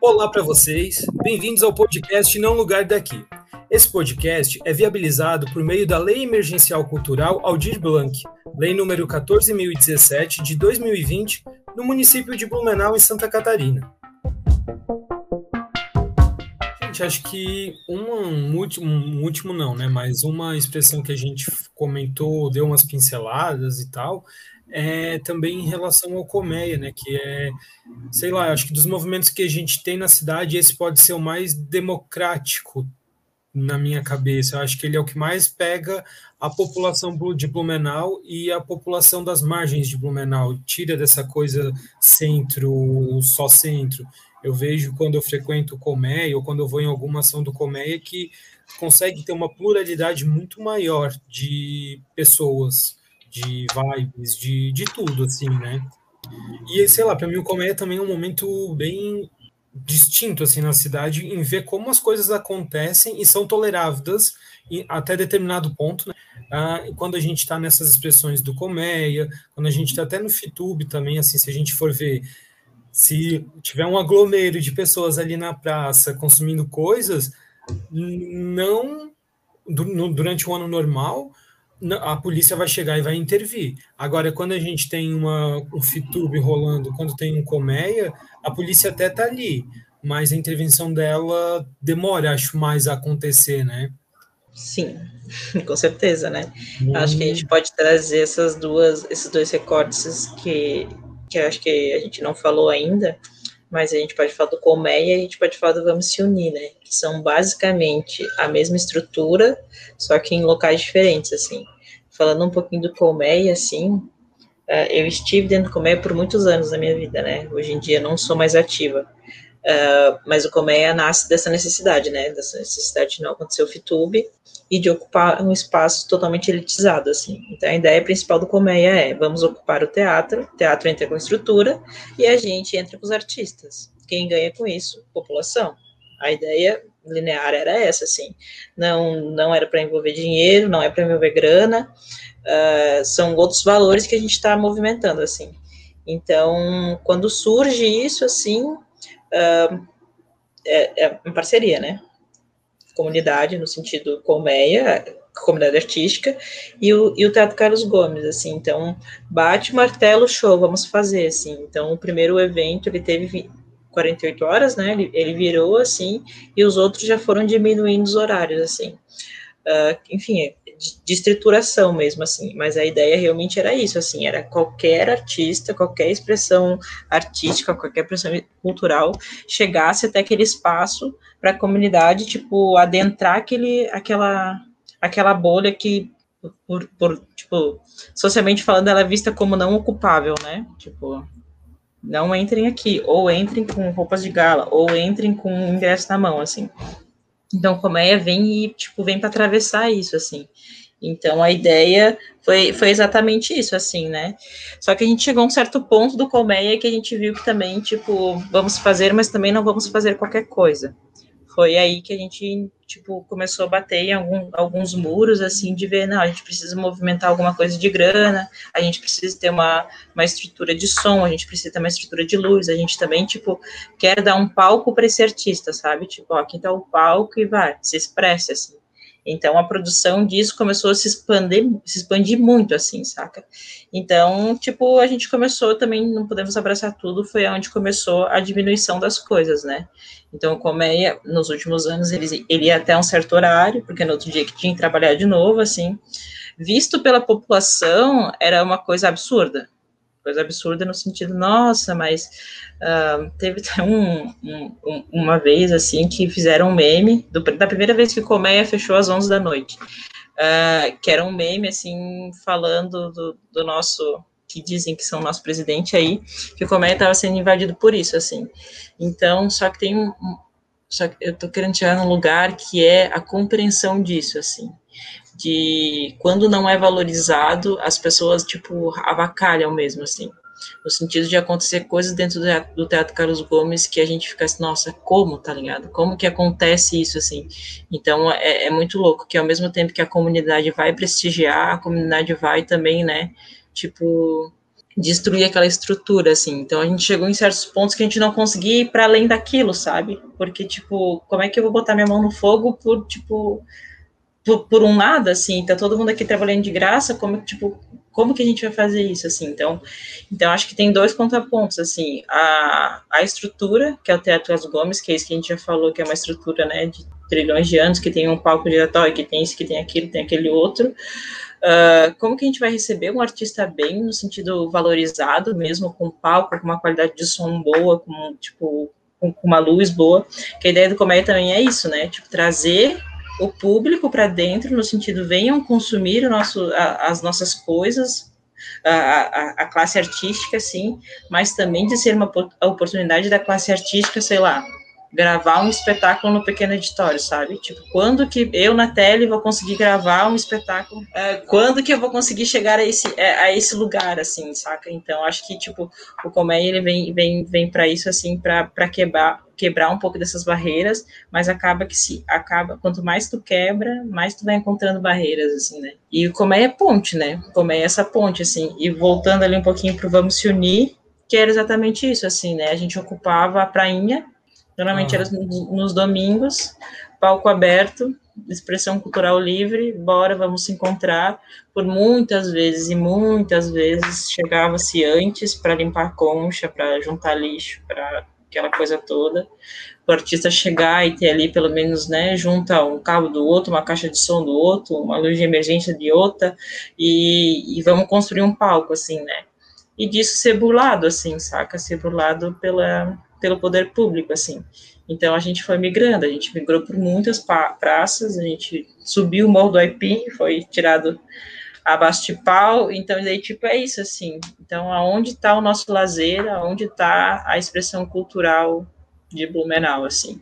Olá para vocês, bem-vindos ao podcast Não Lugar Daqui. Esse podcast é viabilizado por meio da Lei Emergencial Cultural Aldir Blanc, Lei número 14.017 de 2020, no município de Blumenau, em Santa Catarina. Gente, acho que um último, um último não, né? Mas uma expressão que a gente comentou, deu umas pinceladas e tal, é também em relação ao colmeia, né? Que é, sei lá, acho que dos movimentos que a gente tem na cidade, esse pode ser o mais democrático na minha cabeça. Eu acho que ele é o que mais pega a população de Blumenau e a população das margens de Blumenau, tira dessa coisa centro, só centro. Eu vejo quando eu frequento o Colmeia ou quando eu vou em alguma ação do Colmeia que consegue ter uma pluralidade muito maior de pessoas de vibes, de, de tudo, assim, né? E, sei lá, para mim o Colmeia também é um momento bem distinto, assim, na cidade, em ver como as coisas acontecem e são toleráveis até determinado ponto, né? Ah, quando a gente está nessas expressões do Colmeia, quando a gente está até no Fitube também, assim, se a gente for ver se tiver um aglomero de pessoas ali na praça consumindo coisas, não durante o ano normal, a polícia vai chegar e vai intervir. Agora, quando a gente tem uma, um FITUB rolando, quando tem um colmeia, a polícia até está ali, mas a intervenção dela demora, acho, mais a acontecer, né? Sim, com certeza, né? Hum. Acho que a gente pode trazer essas duas, esses dois recortes que, que acho que a gente não falou ainda, mas a gente pode falar do Colmeia e a gente pode falar do Vamos Se Unir, né? Que são basicamente a mesma estrutura, só que em locais diferentes, assim falando um pouquinho do Colmeia, assim, é, eu estive dentro do Colmeia por muitos anos da minha vida, né? Hoje em dia não sou mais ativa. Uh, mas o Colmeia nasce dessa necessidade, né? Dessa necessidade de não acontecer o FITUB e de ocupar um espaço totalmente elitizado, assim. Então, a ideia principal do Colmeia é, vamos ocupar o teatro, o teatro entra com estrutura e a gente entra com os artistas. Quem ganha com isso? População. A ideia linear era essa, assim. Não, não era para envolver dinheiro, não é para envolver grana, uh, são outros valores que a gente está movimentando, assim. Então, quando surge isso, assim, uh, é, é parceria, né? Comunidade, no sentido colmeia, comunidade artística, e o, e o Teatro Carlos Gomes, assim, então, bate martelo, show, vamos fazer, assim, então, o primeiro evento, ele teve 48 horas, né? Ele, ele virou assim, e os outros já foram diminuindo os horários, assim. Uh, enfim, de, estruturação mesmo, assim, mas a ideia realmente era isso, assim, era qualquer artista, qualquer expressão artística, qualquer expressão cultural chegasse até aquele espaço para a comunidade, tipo, adentrar aquele, aquela, aquela bolha que, por, por, tipo, socialmente falando, ela é vista como não ocupável, né, tipo, não entrem aqui, ou entrem com roupas de gala, ou entrem com ingresso na mão, assim. Então, Colmeia vem e, tipo, vem para atravessar isso, assim. Então, a ideia foi, foi exatamente isso, assim, né? Só que a gente chegou a um certo ponto do Colmeia que a gente viu que também, tipo, vamos fazer, mas também não vamos fazer qualquer coisa foi aí que a gente, tipo, começou a bater em algum, alguns muros, assim, de ver, não, a gente precisa movimentar alguma coisa de grana, a gente precisa ter uma, uma estrutura de som, a gente precisa ter uma estrutura de luz, a gente também, tipo, quer dar um palco para esse artista, sabe? Tipo, ó, aqui tá o palco e vai, se expresse, assim. Então, a produção disso começou a se expandir, se expandir muito, assim, saca? Então, tipo, a gente começou também, não podemos abraçar tudo, foi onde começou a diminuição das coisas, né? Então, como é, nos últimos anos, ele, ele ia até um certo horário, porque no outro dia que tinha que trabalhar de novo, assim, visto pela população, era uma coisa absurda, coisa absurda no sentido, nossa, mas uh, teve um, um, uma vez, assim, que fizeram um meme, do, da primeira vez que o Colmeia fechou às 11 da noite, uh, que era um meme, assim, falando do, do nosso, que dizem que são nosso presidente aí, que o Colmeia estava sendo invadido por isso, assim. Então, só que tem um, só que eu tô querendo chegar num lugar que é a compreensão disso, assim de quando não é valorizado, as pessoas, tipo, avacalham mesmo, assim. No sentido de acontecer coisas dentro do teatro Carlos Gomes que a gente fica assim, nossa, como, tá ligado? Como que acontece isso, assim? Então, é, é muito louco que ao mesmo tempo que a comunidade vai prestigiar, a comunidade vai também, né, tipo, destruir aquela estrutura, assim. Então a gente chegou em certos pontos que a gente não conseguia ir para além daquilo, sabe? Porque, tipo, como é que eu vou botar minha mão no fogo por, tipo, por, por um nada, assim? Tá todo mundo aqui trabalhando de graça, como, tipo, como que a gente vai fazer isso, assim? Então, então acho que tem dois contrapontos, assim, a, a estrutura, que é o Teatro As Gomes, que é isso que a gente já falou, que é uma estrutura, né, de trilhões de anos, que tem um palco giratório, que tem isso, que tem aquilo, tem aquele outro, Uh, como que a gente vai receber um artista bem, no sentido valorizado mesmo, com palco, com uma qualidade de som boa, com, tipo, com, com uma luz boa, que a ideia do comédia também é isso, né, tipo, trazer o público para dentro, no sentido, venham consumir nosso, a, as nossas coisas, a, a, a, classe artística, sim, mas também de ser uma a oportunidade da classe artística, sei lá, gravar um espetáculo no pequeno editório, sabe? Tipo, quando que eu na tele vou conseguir gravar um espetáculo? É, quando que eu vou conseguir chegar a esse, é, a esse lugar, assim, saca? Então, acho que, tipo, o Comédia, ele vem, vem, vem para isso, assim, para quebrar, quebrar um pouco dessas barreiras, mas acaba que se acaba, quanto mais tu quebra, mais tu vai encontrando barreiras, assim, né? E o Comédia é ponte, né? O Comédia é essa ponte, assim, e voltando ali um pouquinho pro Vamos Se Unir, que era exatamente isso, assim, né? A gente ocupava a prainha Geralmente ah. era nos domingos, palco aberto, expressão cultural livre, bora, vamos se encontrar. Por muitas vezes e muitas vezes chegava-se antes para limpar concha, para juntar lixo, para aquela coisa toda. O artista chegar e ter ali, pelo menos, né, junta um cabo do outro, uma caixa de som do outro, uma luz de emergência de outra, e, e vamos construir um palco, assim, né? E disso ser burlado, assim, saca? Ser burlado pela, pelo poder público, assim. Então a gente foi migrando, a gente migrou por muitas praças, a gente subiu o morro do Aipim, foi tirado pau, então daí tipo é isso assim. Então aonde está o nosso lazer, aonde está a expressão cultural de Blumenau assim.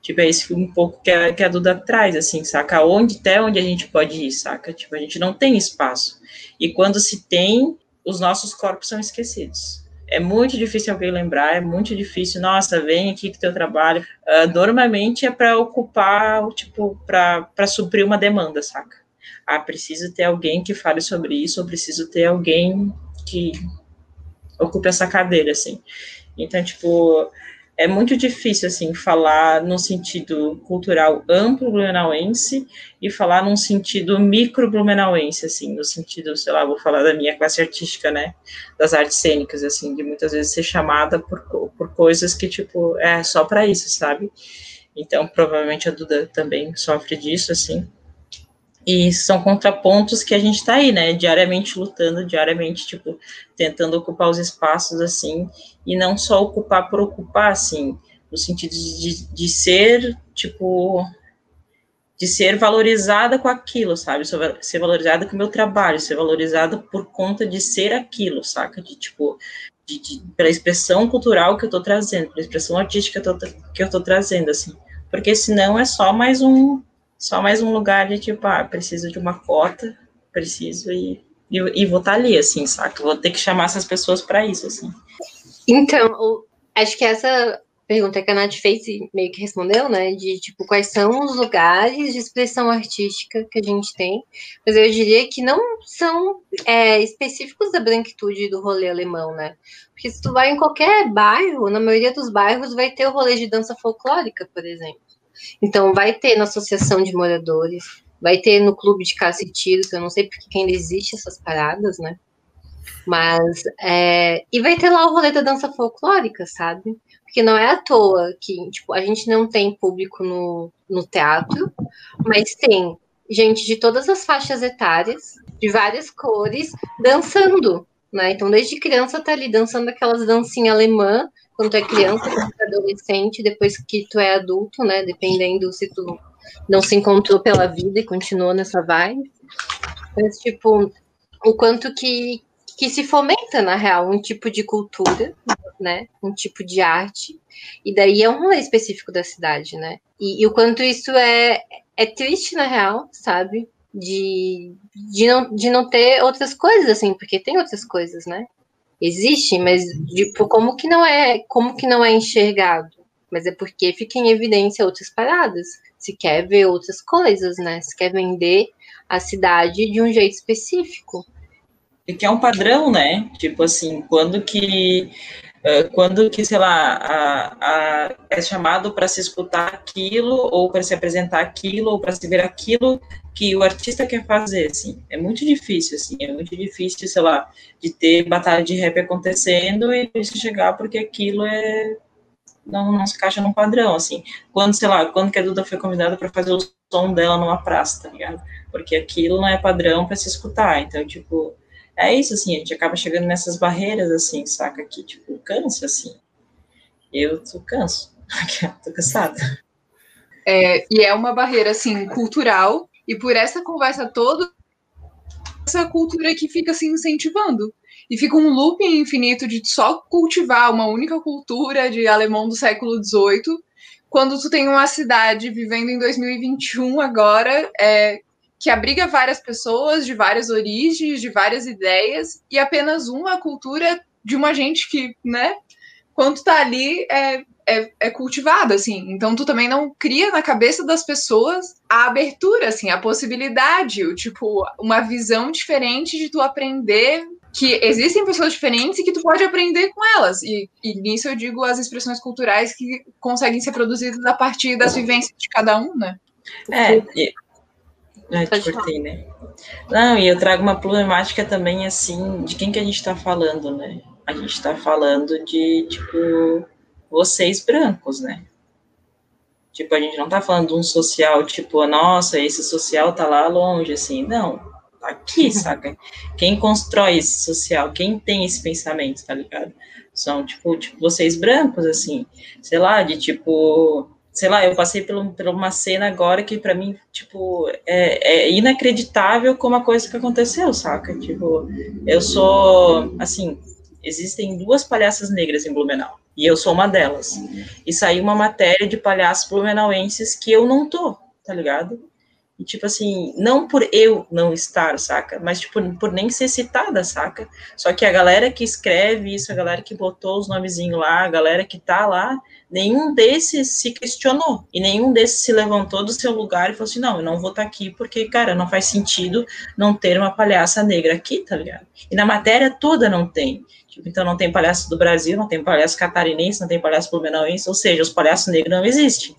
Tipo, é isso um pouco que a, que a Duda traz, assim, saca? Onde, até onde a gente pode ir, saca? Tipo, a gente não tem espaço. E quando se tem, os nossos corpos são esquecidos é muito difícil alguém lembrar, é muito difícil, nossa, vem aqui que teu trabalho. Uh, normalmente é para ocupar, tipo, para suprir uma demanda, saca? Ah, preciso ter alguém que fale sobre isso, ou preciso ter alguém que ocupe essa cadeira, assim. Então, tipo, é muito difícil, assim, falar no sentido cultural amplo blumenauense e falar num sentido micro blumenauense, assim, no sentido, sei lá, vou falar da minha classe artística, né, das artes cênicas, assim, de muitas vezes ser chamada por, por coisas que, tipo, é só para isso, sabe? Então, provavelmente a Duda também sofre disso, assim, e são contrapontos que a gente está aí, né, diariamente lutando, diariamente, tipo, tentando ocupar os espaços, assim, e não só ocupar por ocupar, assim, no sentido de, de ser, tipo, de ser valorizada com aquilo, sabe, ser valorizada com o meu trabalho, ser valorizada por conta de ser aquilo, saca, de, tipo, de, de, pela expressão cultural que eu estou trazendo, pela expressão artística que eu estou trazendo, assim, porque senão é só mais um só mais um lugar de tipo, ah, preciso de uma cota, preciso e, e, e vou estar tá ali, assim, saca? Vou ter que chamar essas pessoas para isso, assim. Então, acho que essa pergunta que a Nath fez e meio que respondeu, né? De tipo, quais são os lugares de expressão artística que a gente tem. Mas eu diria que não são é, específicos da branquitude do rolê alemão, né? Porque se tu vai em qualquer bairro, na maioria dos bairros vai ter o rolê de dança folclórica, por exemplo. Então, vai ter na associação de moradores, vai ter no clube de caça e tiro, que eu não sei porque ainda existe essas paradas, né? Mas, é, e vai ter lá o rolê da dança folclórica, sabe? Porque não é à toa que, tipo, a gente não tem público no, no teatro, mas tem gente de todas as faixas etárias, de várias cores, dançando, né? Então, desde criança tá ali dançando aquelas dancinhas alemã, quando tu é criança, quando tu é adolescente, depois que tu é adulto, né? Dependendo se tu não se encontrou pela vida e continuou nessa vibe. Mas, tipo, o quanto que, que se fomenta, na real, um tipo de cultura, né? Um tipo de arte. E daí é um rolê específico da cidade, né? E, e o quanto isso é, é triste, na real, sabe? De, de, não, de não ter outras coisas, assim, porque tem outras coisas, né? existe, mas tipo, como que não é, como que não é enxergado? Mas é porque fica em evidência outras paradas. Se quer ver outras coisas, né? Se quer vender a cidade de um jeito específico. que é um padrão, né? Tipo assim, quando que quando que, sei lá, a, a, é chamado para se escutar aquilo, ou para se apresentar aquilo, ou para se ver aquilo que o artista quer fazer, assim, é muito difícil, assim, é muito difícil, sei lá, de ter batalha de rap acontecendo e isso chegar porque aquilo é, não, não se encaixa num padrão, assim, quando, sei lá, quando que a Duda foi convidada para fazer o som dela numa praça, tá ligado? Porque aquilo não é padrão para se escutar, então, tipo, é isso, assim, a gente acaba chegando nessas barreiras, assim, saca? Que, tipo, cansa, assim. Eu tô canso, tô cansada. É, e é uma barreira, assim, cultural, e por essa conversa toda, essa cultura que fica se incentivando. E fica um looping infinito de só cultivar uma única cultura de alemão do século XVIII, quando tu tem uma cidade vivendo em 2021 agora, é, que abriga várias pessoas de várias origens, de várias ideias, e apenas uma cultura de uma gente que, né, quando tá ali é, é, é cultivada, assim. Então tu também não cria na cabeça das pessoas a abertura, assim, a possibilidade, o, tipo, uma visão diferente de tu aprender que existem pessoas diferentes e que tu pode aprender com elas. E, e nisso eu digo as expressões culturais que conseguem ser produzidas a partir das vivências de cada um, né? É, é, te cortei, né? Não, e eu trago uma problemática também, assim, de quem que a gente está falando, né? A gente está falando de, tipo, vocês brancos, né? Tipo, a gente não tá falando de um social, tipo, nossa, esse social tá lá longe, assim. Não, tá aqui, saca? Quem constrói esse social, quem tem esse pensamento, tá ligado? São, tipo, tipo vocês brancos, assim, sei lá, de, tipo, sei lá, eu passei por, por uma cena agora que para mim, tipo, é, é, inacreditável como a coisa que aconteceu, saca? Tipo, eu sou, assim, existem duas palhaças negras em Blumenau, e eu sou uma delas. E saiu uma matéria de palhaços blumenauenses que eu não tô, tá ligado? E, tipo assim, não por eu não estar, saca? Mas, tipo, por nem ser citada, saca? Só que a galera que escreve isso, a galera que botou os nomezinhos lá, a galera que tá lá, nenhum desses se questionou. E nenhum desses se levantou do seu lugar e falou assim: não, eu não vou estar tá aqui porque, cara, não faz sentido não ter uma palhaça negra aqui, tá ligado? E na matéria toda não tem. Tipo, então não tem palhaço do Brasil, não tem palhaço catarinense, não tem palhaço blumenauense, ou seja, os palhaços negros não existem.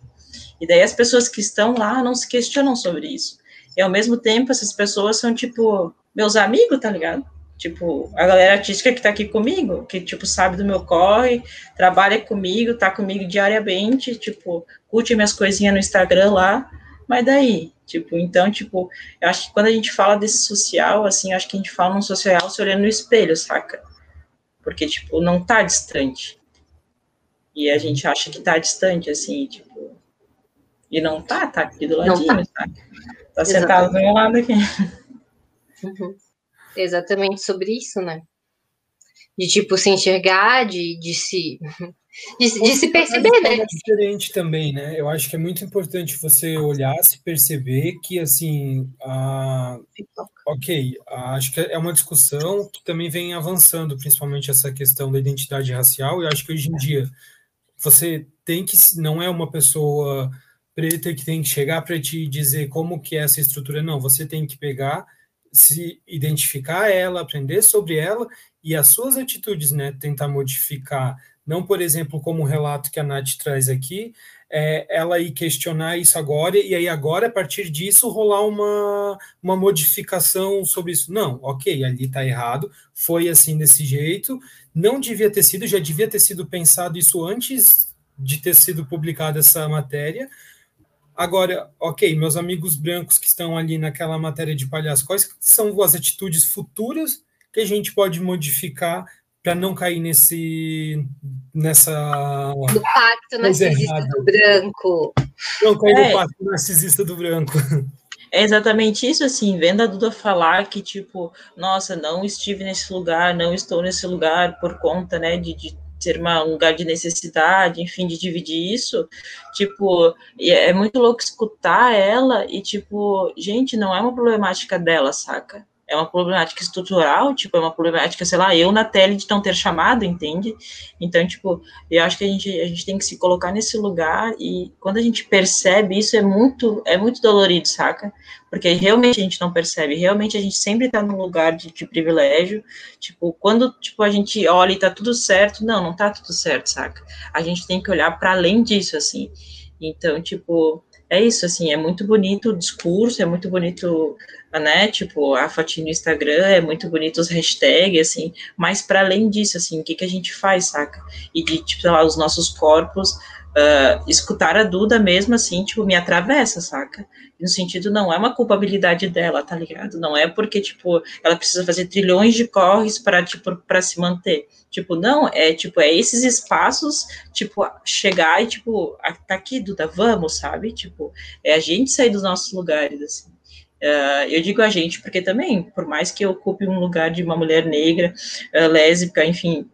E daí as pessoas que estão lá não se questionam sobre isso. E ao mesmo tempo, essas pessoas são, tipo, meus amigos, tá ligado? Tipo, a galera artística que tá aqui comigo, que, tipo, sabe do meu corre, trabalha comigo, tá comigo diariamente, tipo, curte minhas coisinhas no Instagram lá, mas daí, tipo, então, tipo, eu acho que quando a gente fala desse social, assim, acho que a gente fala num social se olhando no espelho, saca? Porque, tipo, não tá distante. E a gente acha que tá distante, assim, tipo, e não tá, tá aqui do ladinho, tá. saca? Tá sentado do meu lado aqui. Uhum exatamente sobre isso, né? De tipo se enxergar, de, de se de, de se perceber, né? É diferente também, né? Eu acho que é muito importante você olhar, se perceber que assim, a... ok, acho que é uma discussão que também vem avançando, principalmente essa questão da identidade racial. E acho que hoje em dia você tem que não é uma pessoa preta que tem que chegar para te dizer como que é essa estrutura, não. Você tem que pegar se identificar ela, aprender sobre ela e as suas atitudes, né, tentar modificar. Não, por exemplo, como o relato que a Nath traz aqui, é, ela ir questionar isso agora e aí agora, a partir disso, rolar uma, uma modificação sobre isso. Não, ok, ali está errado, foi assim desse jeito, não devia ter sido, já devia ter sido pensado isso antes de ter sido publicada essa matéria, Agora, ok, meus amigos brancos que estão ali naquela matéria de palhaço, quais são as atitudes futuras que a gente pode modificar para não cair nesse nessa do pacto narcisista do branco. Não cair é. no pacto narcisista do branco. É exatamente isso, assim, vendo a Duda falar que, tipo, nossa, não estive nesse lugar, não estou nesse lugar por conta, né, de, de ser uma, um lugar de necessidade, enfim, de dividir isso, tipo, é, é muito louco escutar ela e, tipo, gente, não é uma problemática dela, saca? É uma problemática estrutural, tipo, é uma problemática, sei lá, eu na tele de não ter chamado, entende? Então, tipo, eu acho que a gente, a gente tem que se colocar nesse lugar e quando a gente percebe isso é muito, é muito dolorido, saca? Porque realmente a gente não percebe, realmente a gente sempre tá num lugar de, de privilégio, tipo, quando, tipo, a gente olha e tá tudo certo, não, não tá tudo certo, saca? A gente tem que olhar para além disso, assim. Então, tipo, é isso, assim, é muito bonito o discurso, é muito bonito, né, tipo, a fotinha no Instagram, é muito bonito os hashtags, assim, mas para além disso, assim, o que, que a gente faz, saca? E de, tipo, sei lá, os nossos corpos, uh, escutar a Duda mesmo, assim, tipo, me atravessa, saca? No sentido, não é uma culpabilidade dela, tá ligado? Não é porque, tipo, ela precisa fazer trilhões de corres para, tipo, para se manter. Tipo, não, é tipo, é esses espaços, tipo, chegar e, tipo, tá aqui, Duda, vamos, sabe? Tipo, é a gente sair dos nossos lugares, assim. Uh, eu digo a gente porque também, por mais que eu ocupe um lugar de uma mulher negra, uh, lésbica, enfim,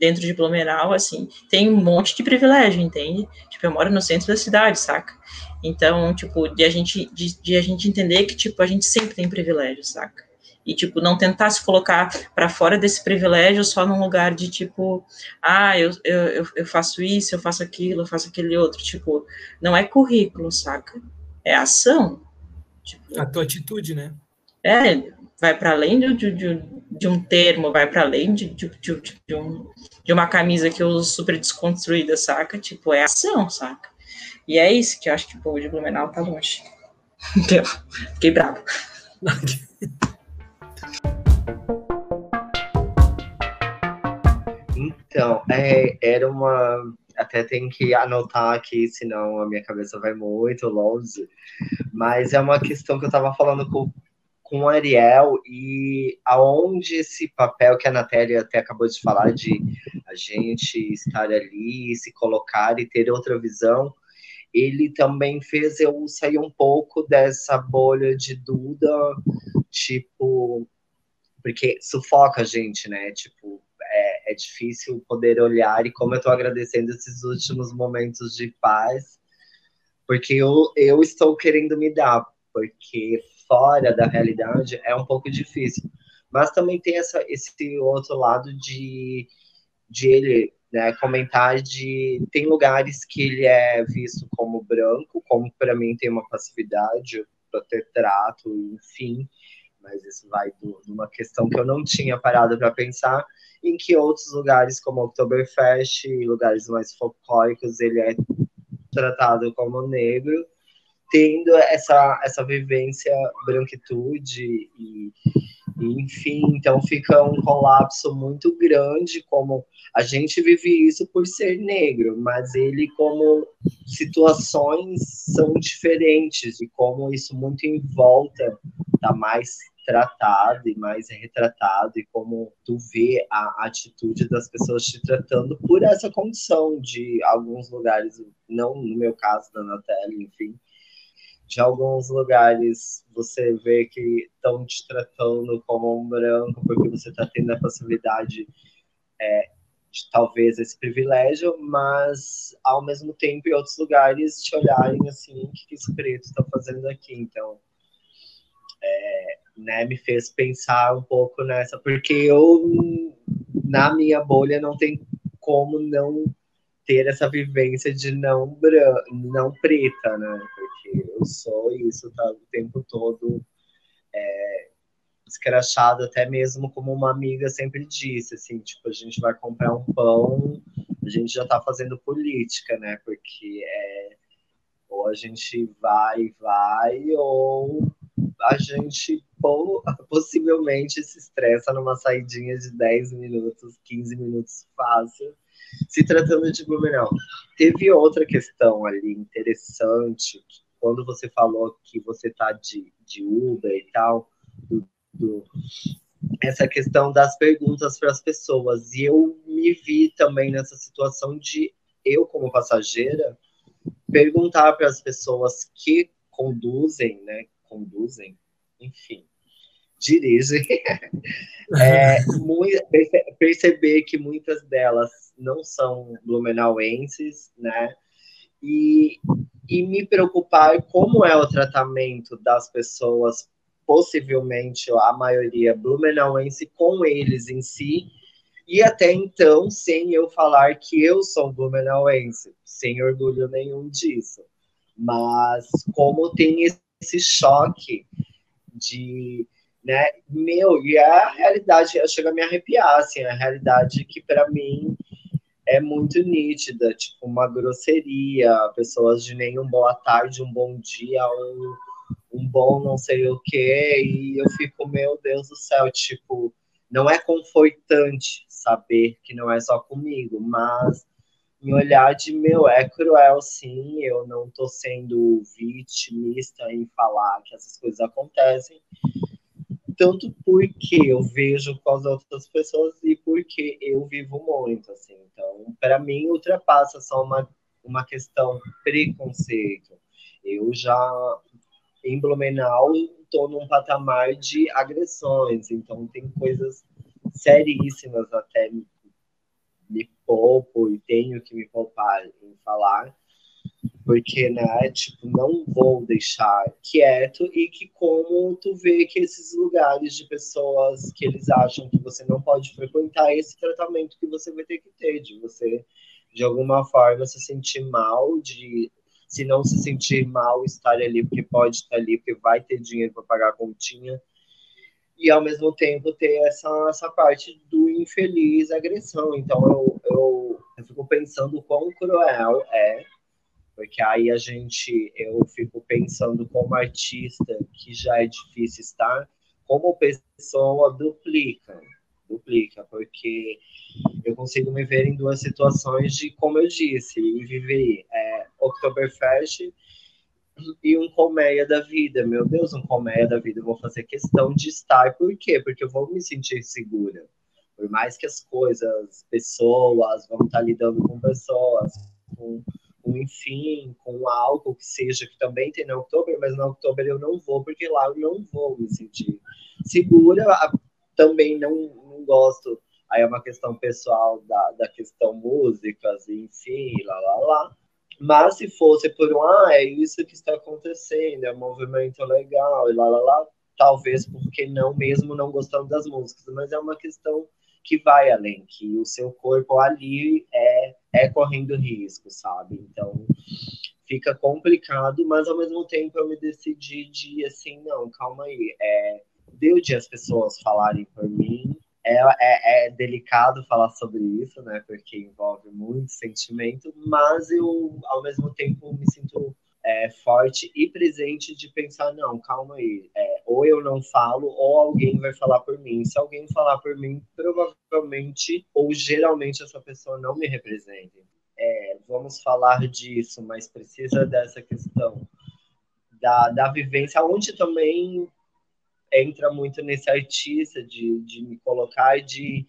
dentro de Blumenau, assim, tem um monte de privilégio, entende? Tipo, eu moro no centro da cidade, saca? Então, tipo, de a gente, de, de a gente entender que, tipo, a gente sempre tem privilégio, saca? e tipo não tentar se colocar para fora desse privilégio só num lugar de tipo ah eu, eu, eu faço isso eu faço aquilo eu faço aquele outro tipo não é currículo saca é ação tipo, a tua atitude né é vai para além de, de, de, um termo vai para além de, de, de, de, um, de uma camisa que eu uso super desconstruída saca tipo é ação saca e é isso que eu acho que o povo de Blumenau tá longe Fiquei bravo. Então, é, era uma. Até tem que anotar aqui, senão a minha cabeça vai muito longe. Mas é uma questão que eu estava falando com, com o Ariel e aonde esse papel que a Natália até acabou de falar de a gente estar ali, se colocar e ter outra visão, ele também fez eu sair um pouco dessa bolha de Duda, tipo, porque sufoca a gente, né? Tipo, é, é difícil poder olhar e como eu estou agradecendo esses últimos momentos de paz, porque eu, eu estou querendo me dar, porque fora da realidade é um pouco difícil. Mas também tem essa, esse outro lado de, de ele né, comentar de tem lugares que ele é visto como branco, como para mim tem uma passividade para ter trato, enfim, mas isso vai de uma questão que eu não tinha parado para pensar em que outros lugares, como Oktoberfest, lugares mais folclóricos, ele é tratado como negro, tendo essa, essa vivência branquitude e, e, enfim, então fica um colapso muito grande como a gente vive isso por ser negro, mas ele como situações são diferentes e como isso muito em volta tá mais tratado e mais retratado e como tu vê a atitude das pessoas te tratando por essa condição de alguns lugares, não no meu caso da Natália, enfim, de alguns lugares você vê que estão te tratando como um branco porque você está tendo a possibilidade é, de talvez esse privilégio, mas ao mesmo tempo em outros lugares te olharem assim, o que, que esse preto está fazendo aqui? Então, é, né, me fez pensar um pouco nessa, porque eu, na minha bolha, não tem como não ter essa vivência de não, bran não preta, né, porque eu sou isso tá, o tempo todo é, escrachado, até mesmo como uma amiga sempre disse, assim, tipo, a gente vai comprar um pão, a gente já tá fazendo política, né, porque é, ou a gente vai, vai, ou a gente possivelmente se estressa numa saidinha de 10 minutos, 15 minutos fácil, se tratando de Blumenau. Teve outra questão ali interessante, quando você falou que você tá de, de Uber e tal, do, do, essa questão das perguntas para as pessoas. E eu me vi também nessa situação de eu, como passageira, perguntar para as pessoas que conduzem, né, conduzem, enfim, dirigem, é, muito, perceber que muitas delas não são blumenauenses, né? E, e me preocupar como é o tratamento das pessoas possivelmente a maioria blumenauense com eles em si, e até então sem eu falar que eu sou blumenauense, sem orgulho nenhum disso. Mas como tem esse choque de, né, meu, e é a realidade, eu chego a me arrepiar, assim, a realidade que para mim é muito nítida, tipo uma grosseria, pessoas de nenhum boa tarde, um bom dia, um, um bom não sei o que, e eu fico, meu Deus do céu, tipo, não é confortante saber que não é só comigo, mas em olhar de meu, é cruel sim, eu não tô sendo vitimista em falar que essas coisas acontecem, tanto porque eu vejo com as outras pessoas e porque eu vivo muito, assim. Então, para mim, ultrapassa só uma, uma questão preconceito. Eu já, em Blumenau, estou num patamar de agressões, então tem coisas seríssimas até me poupo e tenho que me poupar em falar, porque, né, tipo, não vou deixar quieto e que como tu vê que esses lugares de pessoas que eles acham que você não pode frequentar, esse tratamento que você vai ter que ter, de você, de alguma forma, se sentir mal, de se não se sentir mal, estar ali porque pode estar ali, porque vai ter dinheiro para pagar a continha, e ao mesmo tempo ter essa, essa parte do infeliz agressão. Então eu, eu, eu fico pensando quão cruel é porque aí a gente, eu fico pensando como artista, que já é difícil estar, como pessoa duplica, duplica, porque eu consigo me ver em duas situações de, como eu disse, e viver é, Oktoberfest e um colmeia da vida. Meu Deus, um colmeia da vida, eu vou fazer questão de estar, por quê? Porque eu vou me sentir segura. Por mais que as coisas, pessoas, vão estar lidando com pessoas, com com enfim, com álcool que seja, que também tem no outubro, mas no outubro eu não vou, porque lá eu não vou me sentir segura. Também não, não gosto, aí é uma questão pessoal da, da questão músicas, enfim, lá, lá, lá. Mas se fosse por um, ah, é isso que está acontecendo, é um movimento legal, e lá, lá, lá, talvez porque não, mesmo não gostando das músicas, mas é uma questão que vai além, que o seu corpo ali é, é correndo risco, sabe? Então fica complicado, mas ao mesmo tempo eu me decidi de assim, não, calma aí, é, deu de as pessoas falarem por mim, é, é, é, delicado falar sobre isso, né? Porque envolve muito sentimento, mas eu, ao mesmo tempo, me sinto é, forte e presente de pensar, não, calma aí, é, ou eu não falo, ou alguém vai falar por mim. Se alguém falar por mim, provavelmente, ou geralmente, essa pessoa não me representa. É, vamos falar disso, mas precisa dessa questão da, da vivência, onde também entra muito nesse artista de, de me colocar de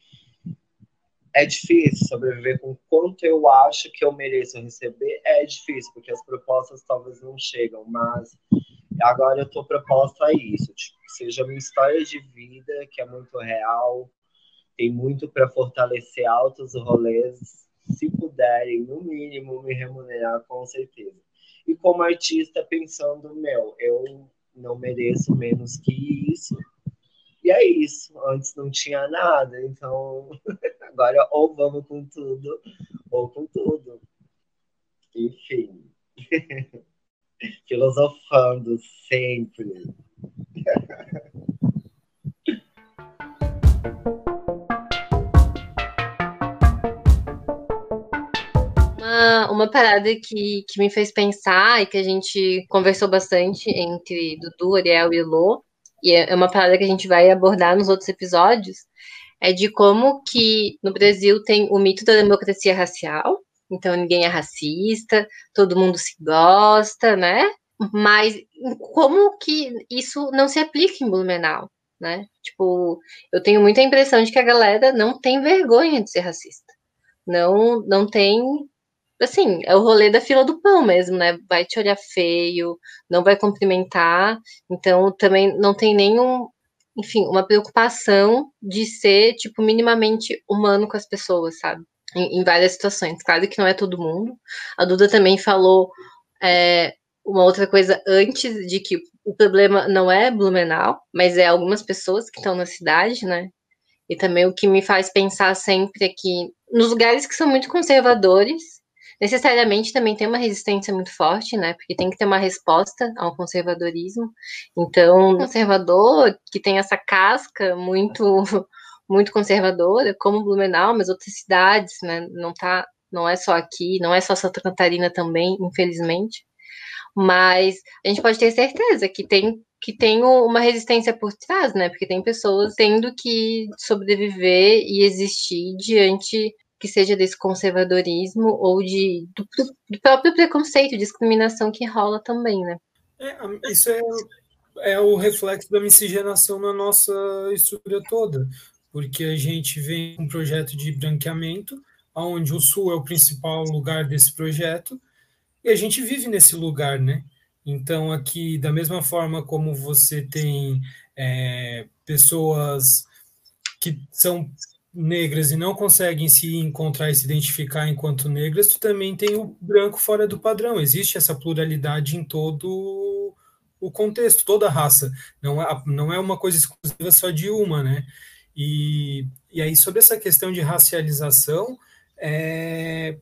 é difícil sobreviver com quanto eu acho que eu mereço receber. É difícil, porque as propostas talvez não chegam, mas agora eu tô proposta a isso. Tipo, seja uma história de vida que é muito real, tem muito para fortalecer altos rolês. Se puderem, no mínimo, me remunerar, com certeza. E como artista, pensando, meu, eu não mereço menos que isso e é isso. Antes não tinha nada, então agora ou vamos com tudo, ou com tudo. Enfim. Filosofando sempre. Uma, uma parada que, que me fez pensar e que a gente conversou bastante entre Dudu, Ariel e Lô e é, é uma parada que a gente vai abordar nos outros episódios, é de como que no Brasil tem o mito da democracia racial, então ninguém é racista, todo mundo se gosta, né? Mas como que isso não se aplica em Blumenau, né? Tipo, eu tenho muita impressão de que a galera não tem vergonha de ser racista. Não, não tem assim, é o rolê da fila do pão mesmo, né? Vai te olhar feio, não vai cumprimentar, então também não tem nenhum, enfim, uma preocupação de ser, tipo, minimamente humano com as pessoas, sabe? Em, em várias situações. Claro que não é todo mundo. A Duda também falou é, uma outra coisa antes de que o problema não é Blumenau, mas é algumas pessoas que estão na cidade, né? E também o que me faz pensar sempre é que nos lugares que são muito conservadores, necessariamente também tem uma resistência muito forte, né? Porque tem que ter uma resposta ao conservadorismo. Então, conservador que tem essa casca muito muito conservadora, como Blumenau, mas outras cidades, né? Não tá, não é só aqui, não é só Santa Catarina também, infelizmente. Mas a gente pode ter certeza que tem que tem uma resistência por trás, né? Porque tem pessoas tendo que sobreviver e existir diante que seja desse conservadorismo ou de do, do próprio preconceito, discriminação que rola também, né? É, isso é, é o reflexo da miscigenação na nossa estrutura toda, porque a gente vem um projeto de branqueamento, onde o Sul é o principal lugar desse projeto, e a gente vive nesse lugar, né? Então, aqui, da mesma forma como você tem é, pessoas que são negras e não conseguem se encontrar e se identificar enquanto negras, tu também tem o branco fora do padrão. Existe essa pluralidade em todo o contexto, toda a raça. Não é, não é uma coisa exclusiva só de uma, né? E, e aí, sobre essa questão de racialização, é,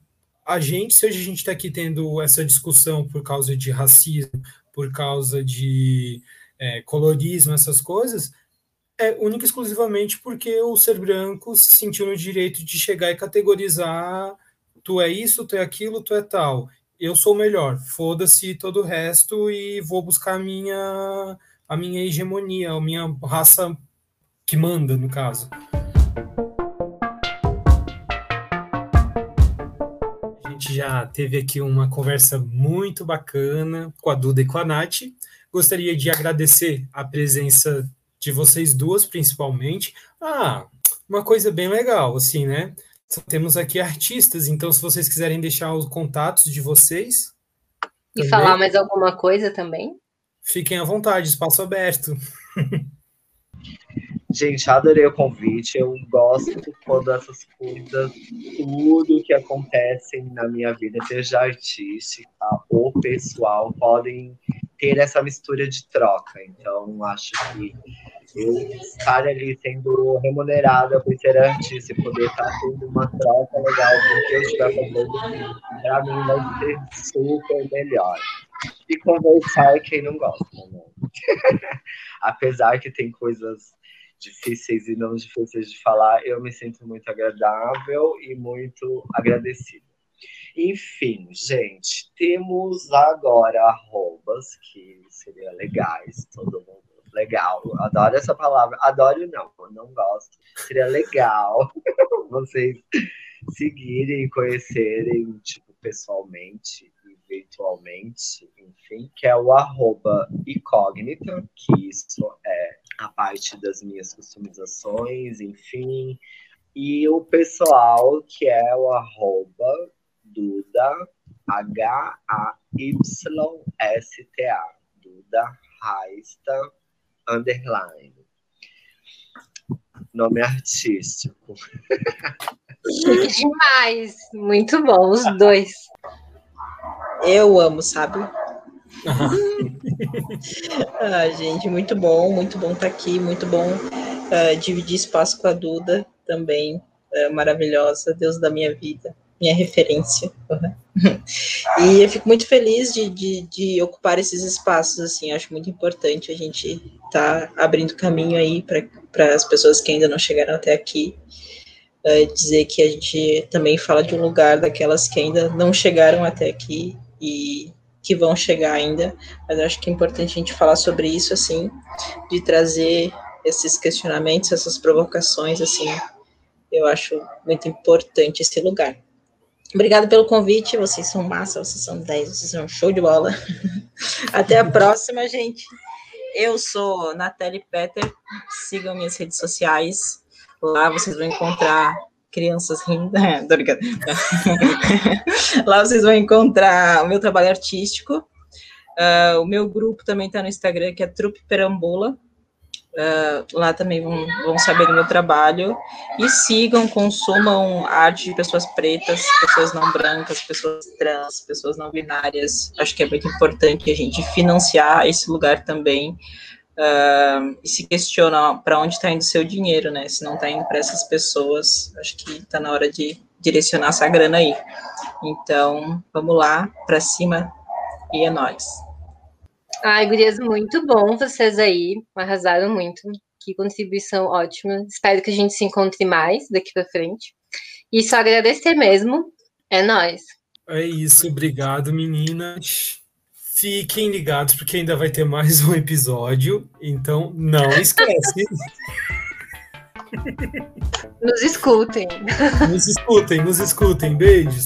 a gente, se hoje a gente está aqui tendo essa discussão por causa de racismo, por causa de é, colorismo, essas coisas, é única e exclusivamente porque o ser branco se sentiu no direito de chegar e categorizar tu é isso, tu é aquilo, tu é tal. Eu sou melhor, foda-se todo o resto e vou buscar a minha, a minha hegemonia, a minha raça que manda, no caso. gente já teve aqui uma conversa muito bacana com a Duda e com a Nath. Gostaria de agradecer a presença de vocês duas, principalmente. Ah, uma coisa bem legal, assim, né? Temos aqui artistas, então se vocês quiserem deixar os contatos de vocês. E também, falar mais alguma coisa também? Fiquem à vontade, espaço aberto. Gente, adorei o convite. Eu gosto quando essas coisas, tudo que acontecem na minha vida, seja artística ou pessoal, podem ter essa mistura de troca. Então, acho que eu estar ali sendo remunerada por ser artista e poder estar tendo uma troca legal com o que eu estiver fazendo, para mim vai ser super melhor. E conversar quem não gosta, né? Apesar que tem coisas difíceis e não difíceis de falar, eu me sinto muito agradável e muito agradecido. Enfim, gente, temos agora arrobas, que seria legais, todo mundo legal. Adoro essa palavra. Adoro não, não gosto. Seria legal vocês seguirem conhecerem, tipo, pessoalmente e virtualmente, enfim, que é o arroba incógnita, que isso é a parte das minhas customizações, enfim. E o pessoal, que é o arroba Duda, H-A-Y-S-T-A, Duda Raista, underline. Nome artístico. Demais! Muito bom, os dois. Eu amo, sabe? ah, gente, muito bom, muito bom estar tá aqui, muito bom uh, dividir espaço com a Duda também, uh, maravilhosa, Deus da minha vida, minha referência. E eu fico muito feliz de, de, de, ocupar esses espaços, assim, acho muito importante a gente estar tá abrindo caminho aí para as pessoas que ainda não chegaram até aqui. Uh, dizer que a gente também fala de um lugar daquelas que ainda não chegaram até aqui e que vão chegar ainda, mas acho que é importante a gente falar sobre isso, assim, de trazer esses questionamentos, essas provocações, assim, eu acho muito importante esse lugar. Obrigada pelo convite, vocês são massa, vocês são 10, vocês são show de bola. Até a próxima, gente. Eu sou Nathalie Peter, sigam minhas redes sociais, lá vocês vão encontrar crianças rindo. Tô. Lá vocês vão encontrar o meu trabalho artístico. Uh, o meu grupo também está no Instagram, que é Trupe Perambula. Uh, lá também vão, vão, saber do meu trabalho e sigam, consumam arte de pessoas pretas, pessoas não brancas, pessoas trans, pessoas não binárias. Acho que é muito importante a gente financiar esse lugar também uh, e se questionar para onde está indo seu dinheiro, né? Se não está indo para essas pessoas, acho que está na hora de direcionar essa grana aí. Então, vamos lá, para cima e é nóis. Ai, gurias, muito bom vocês aí. Arrasaram muito. Que contribuição ótima. Espero que a gente se encontre mais daqui para frente. E só agradecer mesmo. É nós. É isso, obrigado, meninas. Fiquem ligados, porque ainda vai ter mais um episódio. Então, não esquece. Nos escutem. Nos escutem, nos escutem. Beijos.